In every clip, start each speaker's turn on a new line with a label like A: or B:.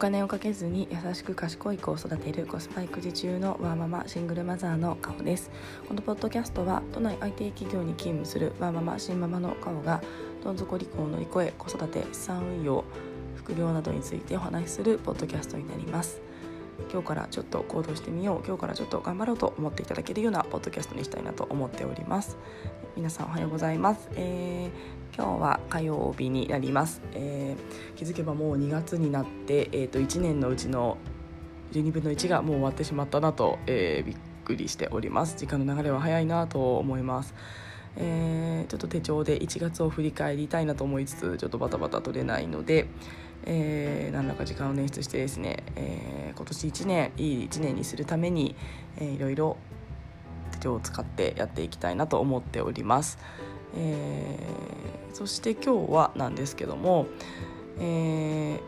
A: 金をかけずに優しく賢い子を育てるコスパ育児中のワーママシングルマザーのカオです。このポッドキャストは都内 IT 企業に勤務するワーママ新ママのカオがどん底離婚を乗り越え子育て資産運用副業などについてお話しするポッドキャストになります。今日からちょっと行動してみよう今日からちょっと頑張ろうと思っていただけるようなポッドキャストにしたいなと思っております。皆さんおはようございます、えー、今日は火曜日になります、えー、気づけばもう2月になって、えー、と1年のうちの12分の1がもう終わってしまったなと、えー、びっくりしております。時間の流れは早いなと思います。えー、ちょっと手帳で1月を振り返りたいなと思いつつちょっとバタバタ取れないので、えー、何らか時間を捻出してですね、えー、今年1年いい1年にするために、えー、いろいろ手帳を使ってやっていきたいなと思っております。えー、そして今日はなんですけども、え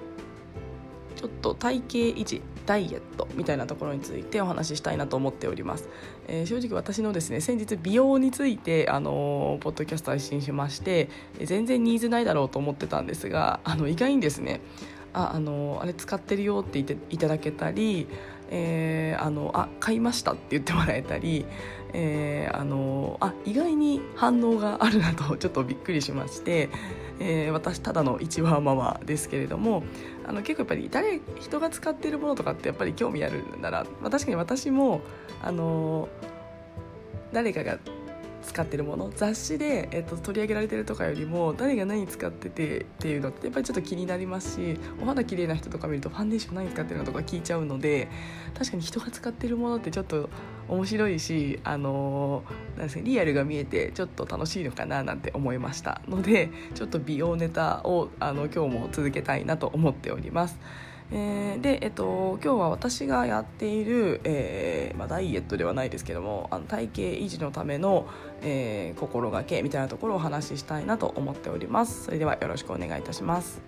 A: ー、ちょっと体型維持ダイエットみたいなところについてお話ししたいなと思っております、えー、正直私のですね先日美容についてあのポッドキャスト配信しまして全然ニーズないだろうと思ってたんですがあの意外にですねああのあれ使ってるよって言っていただけたり、えー、あのあ買いましたって言ってもらえたり、えー、あのあ意外に反応があるなとちょっとびっくりしまして、えー、私ただの一話ママですけれどもあの結構やっぱり誰人が使ってるものとかってやっぱり興味あるなら、まあ、確かに私もあの誰かが使ってるもの雑誌で、えっと、取り上げられてるとかよりも誰が何使っててっていうのってやっぱりちょっと気になりますしお肌綺麗な人とか見るとファンデーション何使ってるのとか聞いちゃうので確かに人が使ってるものってちょっと面白いし、あのなんですかリアルが見えてちょっと楽しいのかななんて思いましたのでちょっと美容ネタをあの今日も続けたいなと思っております。えー、で、えっと、今日は私がやっている、えーまあ、ダイエットではないですけどもあの体型維持のための、えー、心がけみたいなところをお話ししたいなと思っております。それではよろしくお願いいたします。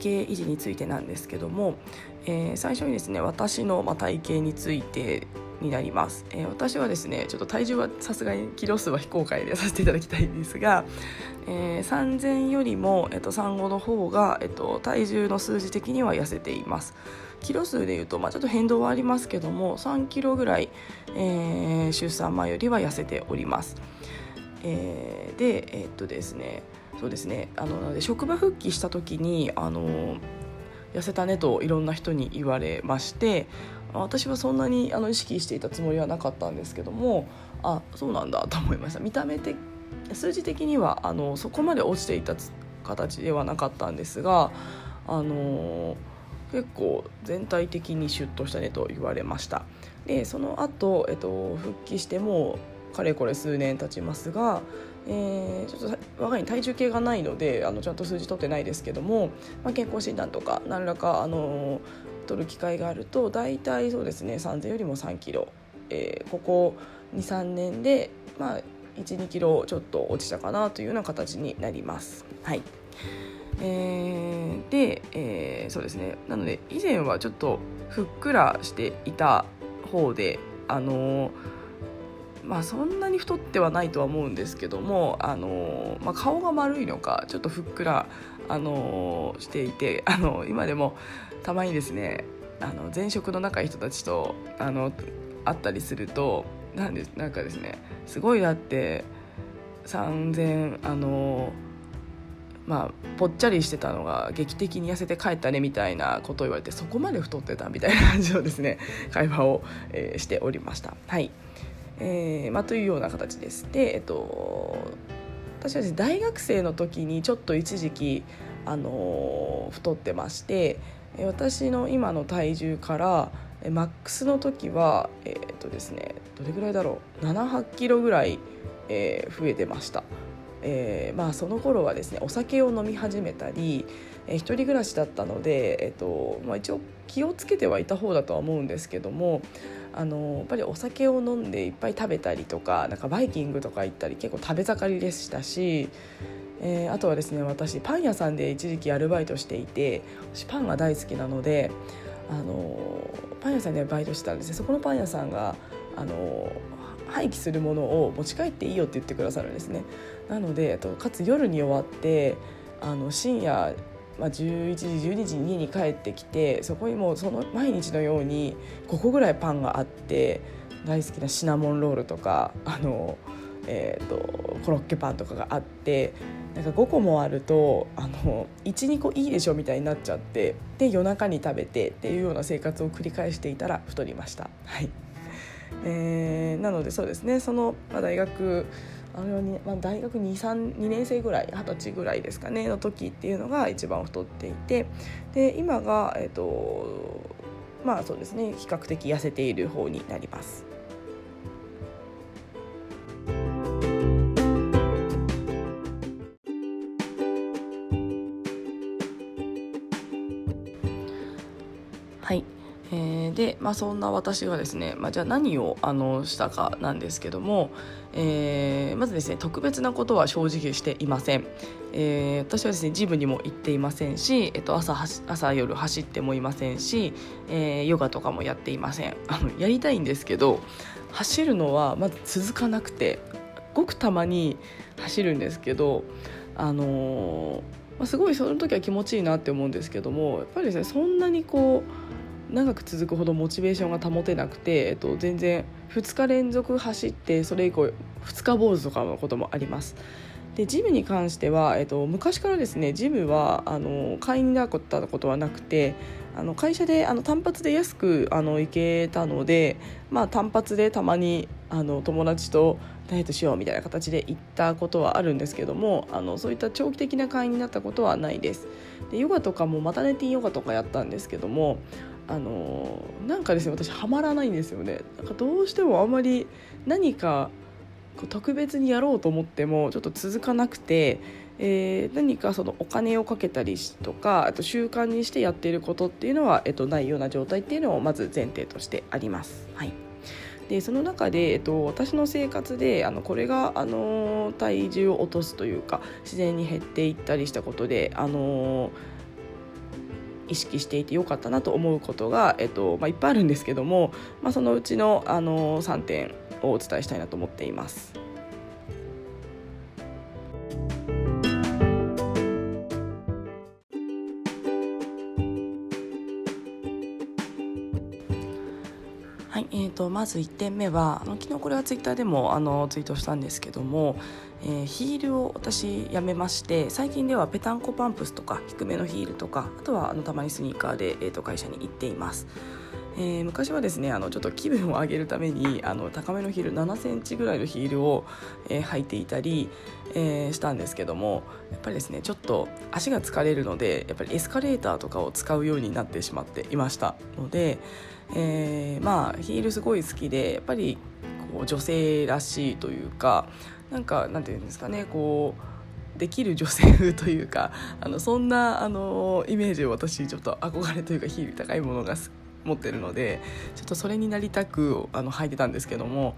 A: 型維持についてなんですけども、えー、最初にですね私の、まあ、体型についてになります、えー、私はですねちょっと体重はさすがにキロ数は非公開でさせていただきたいんですが、えー、3000よりも、えっと、産後の方が、えっと、体重の数字的には痩せています。キロ数でいうと、まあ、ちょっと変動はありますけども3キロぐらい、えー、出産前よりは痩せております、えー、でえー、っとですねそうですね。あの職場復帰した時にあの痩せたねといろんな人に言われまして私はそんなにあの意識していたつもりはなかったんですけどもあそうなんだと思いました。見た目的数字的にはあのそこまで落ちていた形ではなかったんですがあの結構全体的にシュッとしたねと言われました。でその後、えっと復帰してもかれこれ数年経ちますが、えー、ちょっと我が家に体重計がないのであのちゃんと数字取ってないですけども、まあ、健康診断とか何らかあの取る機会があると大体そうですね3000よりも3キロ、えー、ここ23年で、まあ、12キロちょっと落ちたかなというような形になります。はい。えー、で、えー、そうですね。なので以前はちょっとふっくらしていた方であのーまあ、そんなに太ってはないとは思うんですけども、あのまあ、顔が丸いのかちょっとふっくら、あのしていて、あの今でもたまにですねあの前職の仲いい人たちとあの会ったりするとなんでなんかですねすごいだって3000あのまあ、ぽっちゃりしてたのが劇的に痩せて帰ったねみたいなことを言われてそこまで太ってたみたいな感じのですね会話を、えー、しておりました。はいえーまあ、というような形です。で、えっと、私は、ね、大学生の時にちょっと一時期、あのー、太ってまして私の今の体重からマックスの時は、えー、っとですね、どれぐらいだろう78キロぐらい、えー、増えてました。えーまあ、その頃はですねお酒を飲み始めたり、えー、一人暮らしだったので、えーとまあ、一応気をつけてはいた方だとは思うんですけどもあのやっぱりお酒を飲んでいっぱい食べたりとかなんかバイキングとか行ったり結構食べ盛りでしたし、えー、あとはですね私パン屋さんで一時期アルバイトしていて私パンが大好きなのであのパン屋さんでバイトしてたんですね。そこのパン屋さんがあの廃棄するものを持ち帰っていいよって言ってくださるんですね。なのでとかつ夜に終わってあの深夜、まあ、11時12時に帰ってきてそこにもうその毎日のように5個ぐらいパンがあって大好きなシナモンロールとかあの、えーと、コロッケパンとかがあってなんか5個もあると12個いいでしょみたいになっちゃってで夜中に食べてっていうような生活を繰り返していたら太りました。はいえー、なのでそうですねその、まあ、大学あのに、まあ、大学 2, 3 2年生ぐらい二十歳ぐらいですかねの時っていうのが一番太っていてで今が、えーとまあそうですね比較的痩せている方になります。はいえー、で、まあ、そんな私がですね、まあ、じゃあ何をあのしたかなんですけども、えー、まずですね特別なことは正直していません、えー、私はですねジムにも行っていませんし、えっと、朝朝夜走ってもいませんし、えー、ヨガとかもやっていません。あのやりたいんですけど走るのはまず続かなくてごくたまに走るんですけどあの、まあ、すごいその時は気持ちいいなって思うんですけどもやっぱりですねそんなにこう長く続くほどモチベーションが保てなくて、えっと、全然2日連続走ってそれ以降2日坊主とかのこともあります。でジムに関しては、えっと、昔からですねジムはあの会員になったことはなくてあの会社であの単発で安くあの行けたので、まあ、単発でたまにあの友達とダイエットしようみたいな形で行ったことはあるんですけどもあのそういった長期的な会員になったことはないですでヨガとかもマタネティヨガとかやったんですけどもあのなんかですね私はまらないんですよねなんかどうしてもあんまり何かこう特別にやろうと思ってもちょっと続かなくて、えー、何かそのお金をかけたりとかあと習慣にしてやっていることっていうのは、えっと、ないような状態っていうのをまず前提としてあります。はいでその中で、えっと、私の生活であのこれがあの体重を落とすというか自然に減っていったりしたことであの意識していてよかったなと思うことが、えっとまあ、いっぱいあるんですけども、まあ、そのうちのあの3点をお伝えしたいなと思っています。と、まず1点目はあの昨日これはツイッターでもあのツイートしたんですけども、えー、ヒールを私やめまして最近ではペタンコパンプスとか低めのヒールとかあとはあのたまにスニーカーで、えー、と会社に行っています。えー、昔はですねあのちょっと気分を上げるためにあの高めのヒール7センチぐらいのヒールを、えー、履いていたり、えー、したんですけどもやっぱりですねちょっと足が疲れるのでやっぱりエスカレーターとかを使うようになってしまっていましたので、えー、まあヒールすごい好きでやっぱりこう女性らしいというかなんかなんていうんですかねこうできる女性風というか あのそんなあのイメージを私ちょっと憧れというかヒール高いものが持ってるのでちょっとそれになりたくあの履いてたんですけども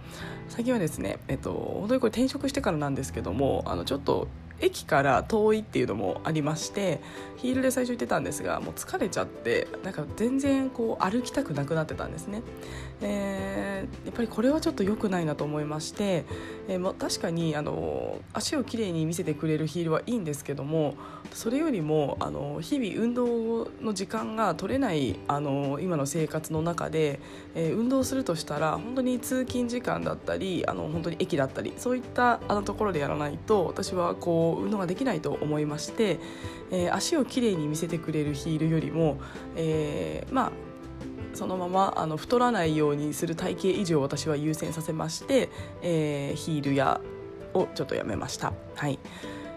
A: 最近はですね、えっと、本当にこれ転職してからなんですけどもあのちょっと駅から遠いっていうのもありましてヒールで最初行ってたんですがもう疲れちゃってなんか全然こう歩きたくなくなってたんですね、えー、やっぱりこれはちょっと良くないなと思いまして、えー、ま確かにあの足をきれいに見せてくれるヒールはいいんですけどもそれよりもあの日々運動の時間が取れないあの今の生活の中で、えー、運動するとしたら本当に通勤時間だったりあの本当に駅だったりそういったあのところでやらないと私はこう運動ができないと思いまして、えー、足をきれいに見せてくれるヒールよりも、えー、まあそのままあの太らないようにする体型以上私は優先させまして、えー、ヒールやをちょっとやめました。はい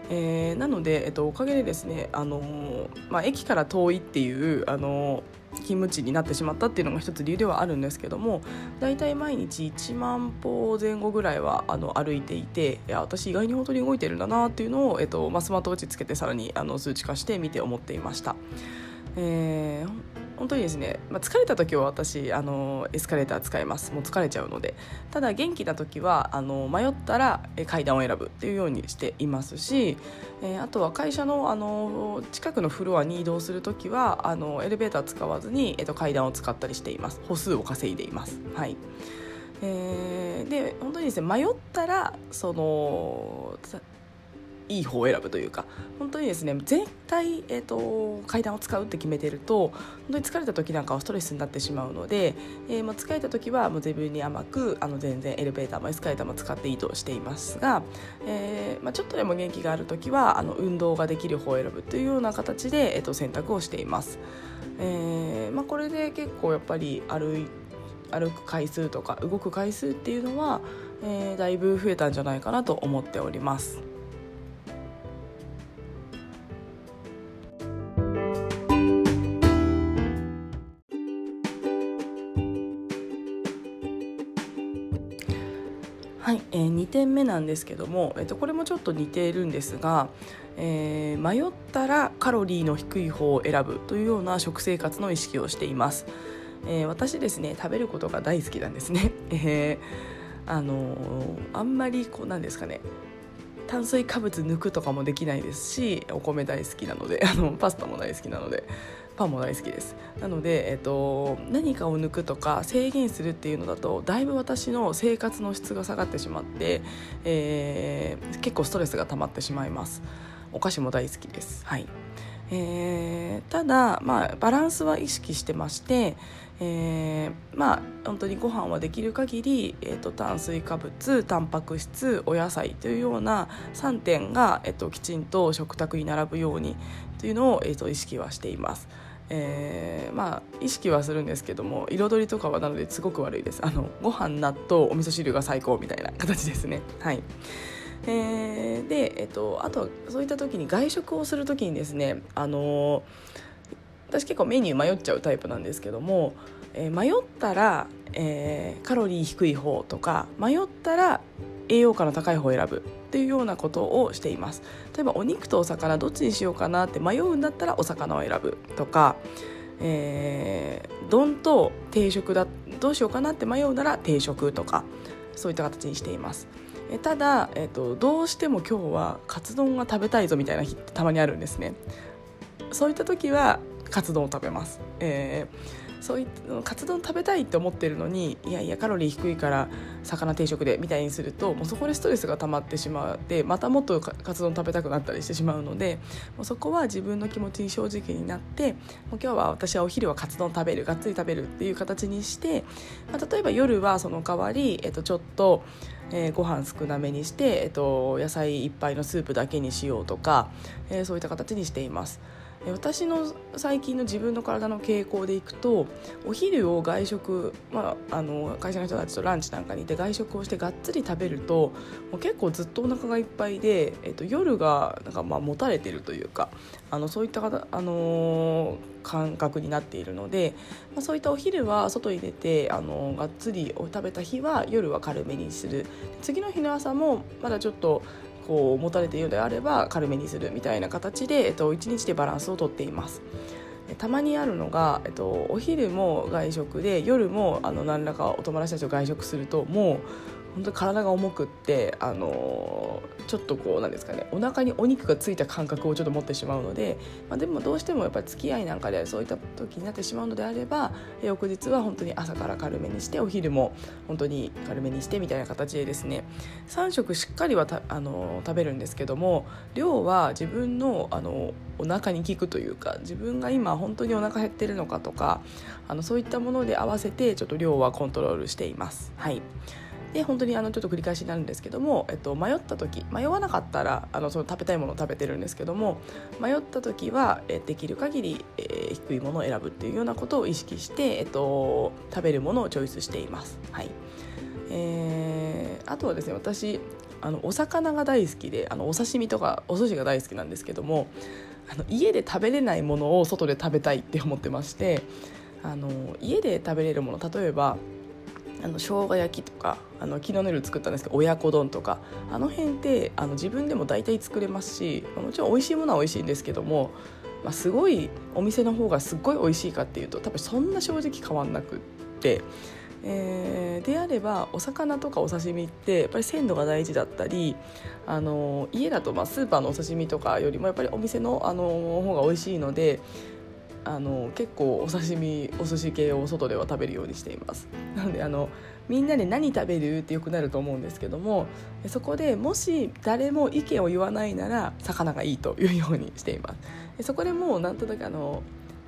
A: えー、なので、えっと、おかげでですね、あのー、まあ、駅から遠いっていう、あのー勤務地になってしまったっていうのが一つ理由ではあるんですけどもだいたい毎日1万歩前後ぐらいはあの歩いていていや私意外に本当に動いてるんだなっていうのを、えっとまあ、スマートウォッチつけてさらにあの数値化して見て思っていました。えー本当にですね、まあ、疲れた時は私あのエスカレーター使います。もう疲れちゃうので。ただ元気な時はあの迷ったら階段を選ぶっていうようにしていますし、えー、あとは会社のあの近くのフロアに移動する時はあのエレベーター使わずに、えー、と階段を使ったりしています。歩数を稼いでいます。はい。えー、で本当にですね迷ったらそのいい方を選ぶというか本当にですね絶対、えーと、階段を使うって決めてると本当に疲れた時なんかはストレスになってしまうので、えー、まあ、疲れた時はもう自分に甘くあの全然エレベーターもエスカレーターも使っていいとしていますが、えー、まあ、ちょっとでも元気がある時はあの運動ができる方を選ぶというような形で、えーと、選択をしています。えまあ、これで結構やっぱり歩い歩く回数とか動く回数っていうのは、え、だいぶ増えたんじゃないかなと思っております。はい、えー、2点目なんですけども、えー、とこれもちょっと似ているんですが、えー、迷ったらカロリーの低い方を選ぶというような食生活の意識をしています。えー、私ですね食べることが大好きなんですね。えー、あのー、あんまりこうなんですかね炭水化物抜くとかもできないですしお米大好きなのであのパスタも大好きなのでパンも大好きです。なので、えっと、何かを抜くとか制限するっていうのだとだいぶ私の生活の質が下がってしまって、えー、結構ストレスが溜まってしまいます。お菓子も大好きです。はい。えー、ただ、まあ、バランスは意識してまして、えー、まあ本当にご飯はできる限り、えーと、炭水化物タンパク質お野菜というような3点が、えーと、きちんと食卓に並ぶようにというのを、えーと意識はしています。えー、まあ意識はするんですけども彩りとかはなのですごく悪いです。あのご飯納豆お味噌汁が最高みたいな形ですね。はい。えー、で、えっと、あとそういった時に外食をする時にですねあの私結構メニュー迷っちゃうタイプなんですけども、えー、迷ったら、えー、カロリー低い方とか迷ったら栄養価の高い方を選ぶ。っていうようなことをしています。例えばお肉とお魚どっちにしようかなって迷うんだったらお魚を選ぶとかえー、丼と定食だどうしようかなって迷うなら定食とかそういった形にしています。えただ、えーと、とどうしても今日はカツ丼が食べたいぞみたいな日ってたまにあるんですね。そういった時はカツ丼を食べます、えーそういったカツ丼食べたいって思ってるのにいやいやカロリー低いから魚定食でみたいにするともうそこでストレスが溜まってしまってまたもっとカツ丼食べたくなったりしてしまうのでもうそこは自分の気持ちに正直になってもう今日は私はお昼はカツ丼食べるがっつり食べるっていう形にして、まあ、例えば夜はその代わり、えっと、ちょっと。えー、ご飯少なめにして、えっと、野菜いっぱいのスープだけにしようとか、えー、そういった形にしています。私の最近の自分の体の傾向でいくとお昼を外食、まあ、あの会社の人たちとランチなんかにいて外食をしてがっつり食べるともう結構ずっとお腹がいっぱいで、えっと、夜がなんかまあ持たれてるというかあのそういった方、あの、感覚になっているので、まあ、そういったお昼は外に出て、あの、がっつりを食べた日は夜は軽めにする。次の日の朝もまだちょっとこう持たれているのであれば軽めにするみたいな形で、えっと、1日でバランスをとっています。たまにあるのが、えっと、お昼も外食で夜もあの何らかお友達たちと外食するともう本当に体が重くってあのちょっとこうなんですかねお腹にお肉がついた感覚をちょっと持ってしまうので、まあ、でもどうしてもやっぱり付き合いなんかでそういった時になってしまうのであれば翌日は本当に朝から軽めにしてお昼も本当に軽めにしてみたいな形でですね3食しっかりはあの食べるんですけども量は自分のあのお腹に効くというか自分が今本当にお腹減ってるのかとかあのそういったもので合わせてちょっと量はコントロールしています。はいで本当にあのちょっと繰り返しになるんですけども、えっと、迷った時迷わなかったらあのその食べたいものを食べてるんですけども迷った時は、えできる限り、えー、低いものを選ぶっていうようなことを意識して、えっと、食べるものをチョイスしています。はいえー、あとはですね私あのお魚が大好きであのお刺身とかお寿司が大好きなんですけどもあの家で食べれないものを外で食べたいって思ってましてあの家で食べれるもの例えばあの生姜焼きとかあの昨日の夜作ったんですけど親子丼とかあの辺ってあの自分でも大体作れますしもちろん美味しいものは美味しいんですけどもまあ、すごいお店の方がすっごい美味しいかっていうと多分そんな正直変わんなくって。えー、であればお魚とかお刺身ってやっぱり鮮度が大事だったりあの家だとまあスーパーのお刺身とかよりもやっぱりお店のあの方が美味しいのであの結構お刺身お寿司系を外では食べるようにしていますなのであのみんなで何食べるってよくなると思うんですけどもそこでもし誰も意見を言わないなら魚がいいというようにしていますそこでもうなんとなくあの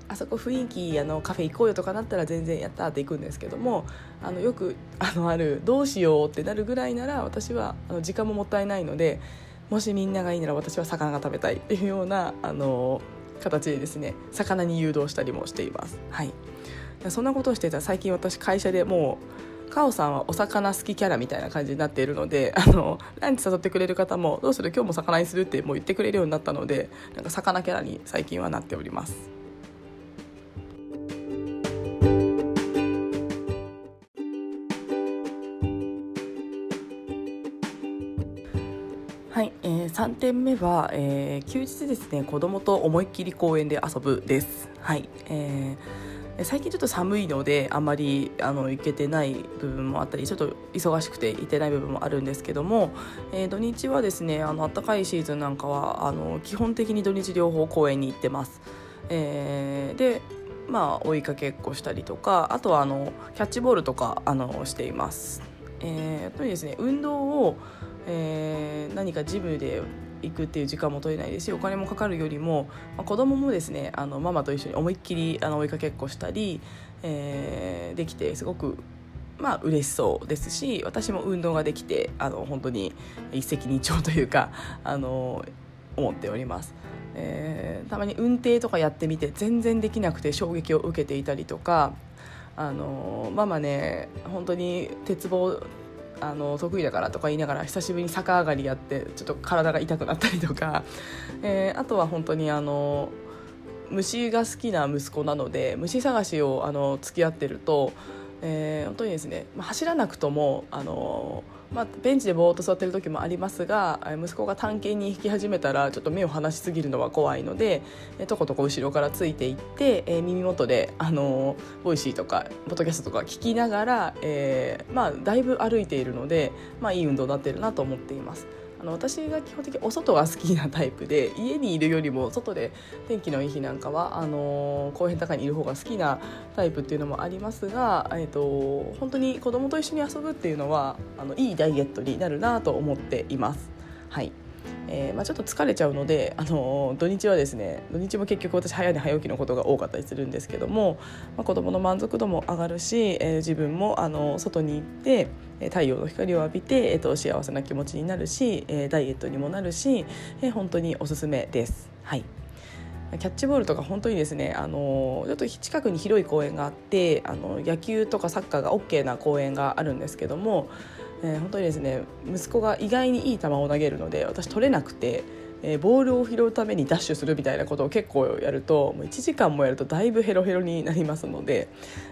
A: あそこ雰囲気あのカフェ行こうよとかなったら全然やったって行くんですけどもあのよくあのあるどうしようってなるぐらいなら私はあの時間ももったいないのでもしみんながいいなら私は魚が食べたいっていうようなあの形でですね魚に誘導したりもしています。はい、そんなことをしてたら最近私会社でもうカオさんはお魚好きキャラみたいな感じになっているので あのランチ誘ってくれる方もどうする今日も魚にするってもう言ってくれるようになったのでなんか魚キャラに最近はなっております。はい、えー、3点目は、えー、休日ですね子供と思いっきり公園で遊ぶです。はい、えー、最近ちょっと寒いのであんまりあの行けてない部分もあったりちょっと忙しくて行ってない部分もあるんですけども、えー、土日はですねあの暖かいシーズンなんかはあの基本的に土日両方公園に行ってます。えー、でまあ追いかけっこしたりとかあとはあのキャッチボールとかあのしています。えー、やっぱりですね運動をえー、何かジムで行くっていう時間も取れないですしお金もかかるよりも、まあ、子供もですねあのママと一緒に思いっきりあの追いかけっこしたり、えー、できてすごくまあ嬉しそうですし私も運動ができてあの本当に一石二鳥というかあの思っております。えー、たまに運転とかやってみて全然できなくて衝撃を受けていたりとかあのママね本当に鉄棒あの得意だからとか言いながら久しぶりに逆上がりやってちょっと体が痛くなったりとか、えー、あとは本当にあの虫が好きな息子なので虫探しをあの付き合ってると、えー、本当にですね、走らなくともあのまあ、ベンチでぼーっと座ってる時もありますが息子が探検に引き始めたらちょっと目を離しすぎるのは怖いのでとことこ後ろからついていって、えー、耳元であの Voicy とかポッドキャストとか聞きながら、えーまあ、だいぶ歩いているので、まあ、いい運動になってるなと思っています。あの私が基本的にお外が好きなタイプで 家にいるよりも外で天気のいい日なんかはあの公園高にいる方が好きなタイプっていうのもありますが、えーと、本当に子供と一緒に遊ぶっていうのはあのいいダイエットになるなと思っています。はいえーまあ、ちょっと疲れちゃうので、あの土日はですね土日も結局私早寝早起きのことが多かったりするんですけども、まあ、子どもの満足度も上がるし、えー、自分もあの外に行って太陽の光を浴びて、えーと、幸せな気持ちになるし、えー、ダイエットにもなるし、えー、本当におすすめです。はいキャッチボールとか本当にですねあのちょっと近くに広い公園があってあの野球とかサッカーが OK な公園があるんですけどもえー、本当にですね息子が意外にいい球を投げるので私取れなくて、えー、ボールを拾うためにダッシュするみたいなことを結構やるともう1時間もやるとだいぶヘロヘロになりますので、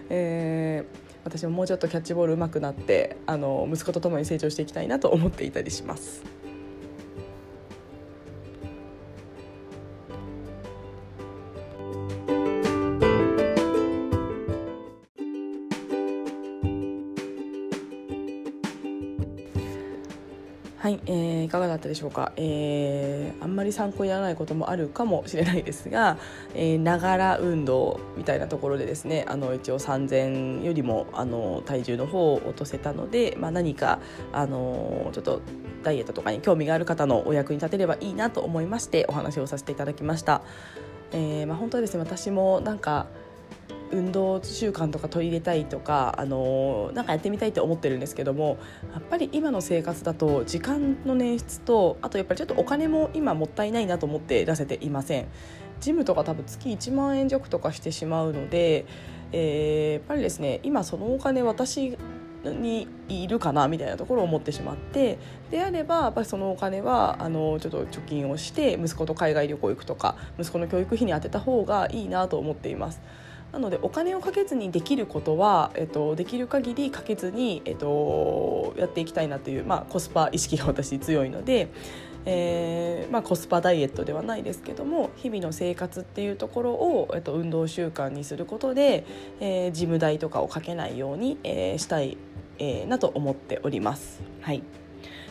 A: えー、私ももうちょっとキャッチボール上手くなってあの息子と共に成長していきたいなと思っていたりします。ったでしょうか、えー、あんまり参考にならないこともあるかもしれないですがながら運動みたいなところでですねあの一応3000よりもあの体重の方を落とせたので、まあ、何かあのちょっとダイエットとかに興味がある方のお役に立てればいいなと思いましてお話をさせていただきました。えーまあ、本当はですね私もなんか運動習慣とか取り入れたいとか、あのなんかやってみたいって思ってるんですけどもやっぱり今の生活だと時間の捻出とあとやっぱりちょっとお金も今もったいないなと思って出せていません。ジムとか多分月1万円弱とかしてしまうので、えー、やっぱりですね今そのお金私にいるかなみたいなところを思ってしまってであればやっぱりそのお金はあのちょっと貯金をして息子と海外旅行行くとか息子の教育費に充てた方がいいなと思っています。なのでお金をかけずにできることは、えっと、できる限りかけずに、えっと、やっていきたいなという、まあ、コスパ意識が私強いので、えーまあ、コスパダイエットではないですけども日々の生活っていうところを、えっと、運動習慣にすることで、えー、ジム代とかをかけないように、えー、したい、えー、なと思っております。はい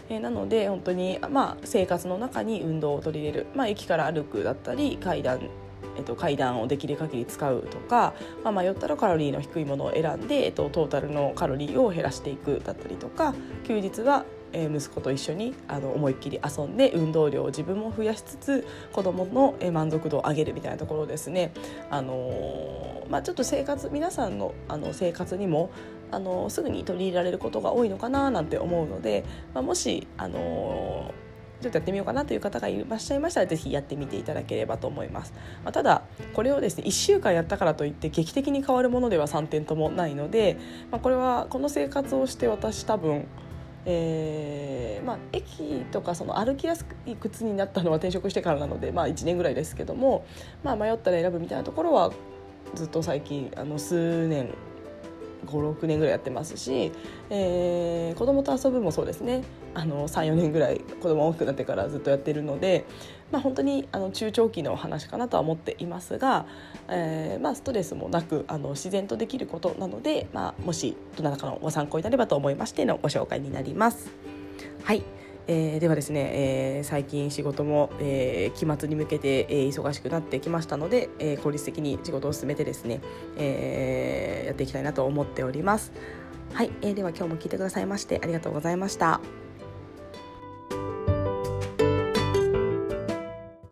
A: えー、なので本当に、まあ、生活の中に運動を取り入れる、まあ、駅から歩くだったり階段えっと、階段をできる限り使うとか、まあ、迷ったらカロリーの低いものを選んで、えっと、トータルのカロリーを減らしていくだったりとか休日はえ息子と一緒にあの思いっきり遊んで運動量を自分も増やしつつ子どもの満足度を上げるみたいなところですね、あのまあ、ちょっと生活皆さんのあの生活にもあのすぐに取り入れられることが多いのかななんて思うので、まあ、もし、あのちょっとやってみようかなという方がいらっしゃいましたらぜひやってみていただければと思います、まあ、ただこれをですね1週間やったからといって劇的に変わるものでは3点ともないので、まあ、これはこの生活をして私多分えーまあ、駅とかその歩きやすい靴になったのは転職してからなので、まあ、1年ぐらいですけども、まあ、迷ったら選ぶみたいなところはずっと最近あの数年56年ぐらいやってますし、えー、子供と遊ぶもそうですね34年ぐらい子供大きくなってからずっとやってるので、まあ、本当にあの中長期の話かなとは思っていますが、えーまあ、ストレスもなくあの自然とできることなので、まあ、もしどなたかのご参考になればと思いましてのご紹介になります。はいえー、ではですね、えー、最近仕事も、えー、期末に向けて、えー、忙しくなってきましたので、えー、効率的に仕事を進めてですね、えー、やっていきたいなと思っております。はい、えー、では今日も聞いてくださいましてありがとうございました。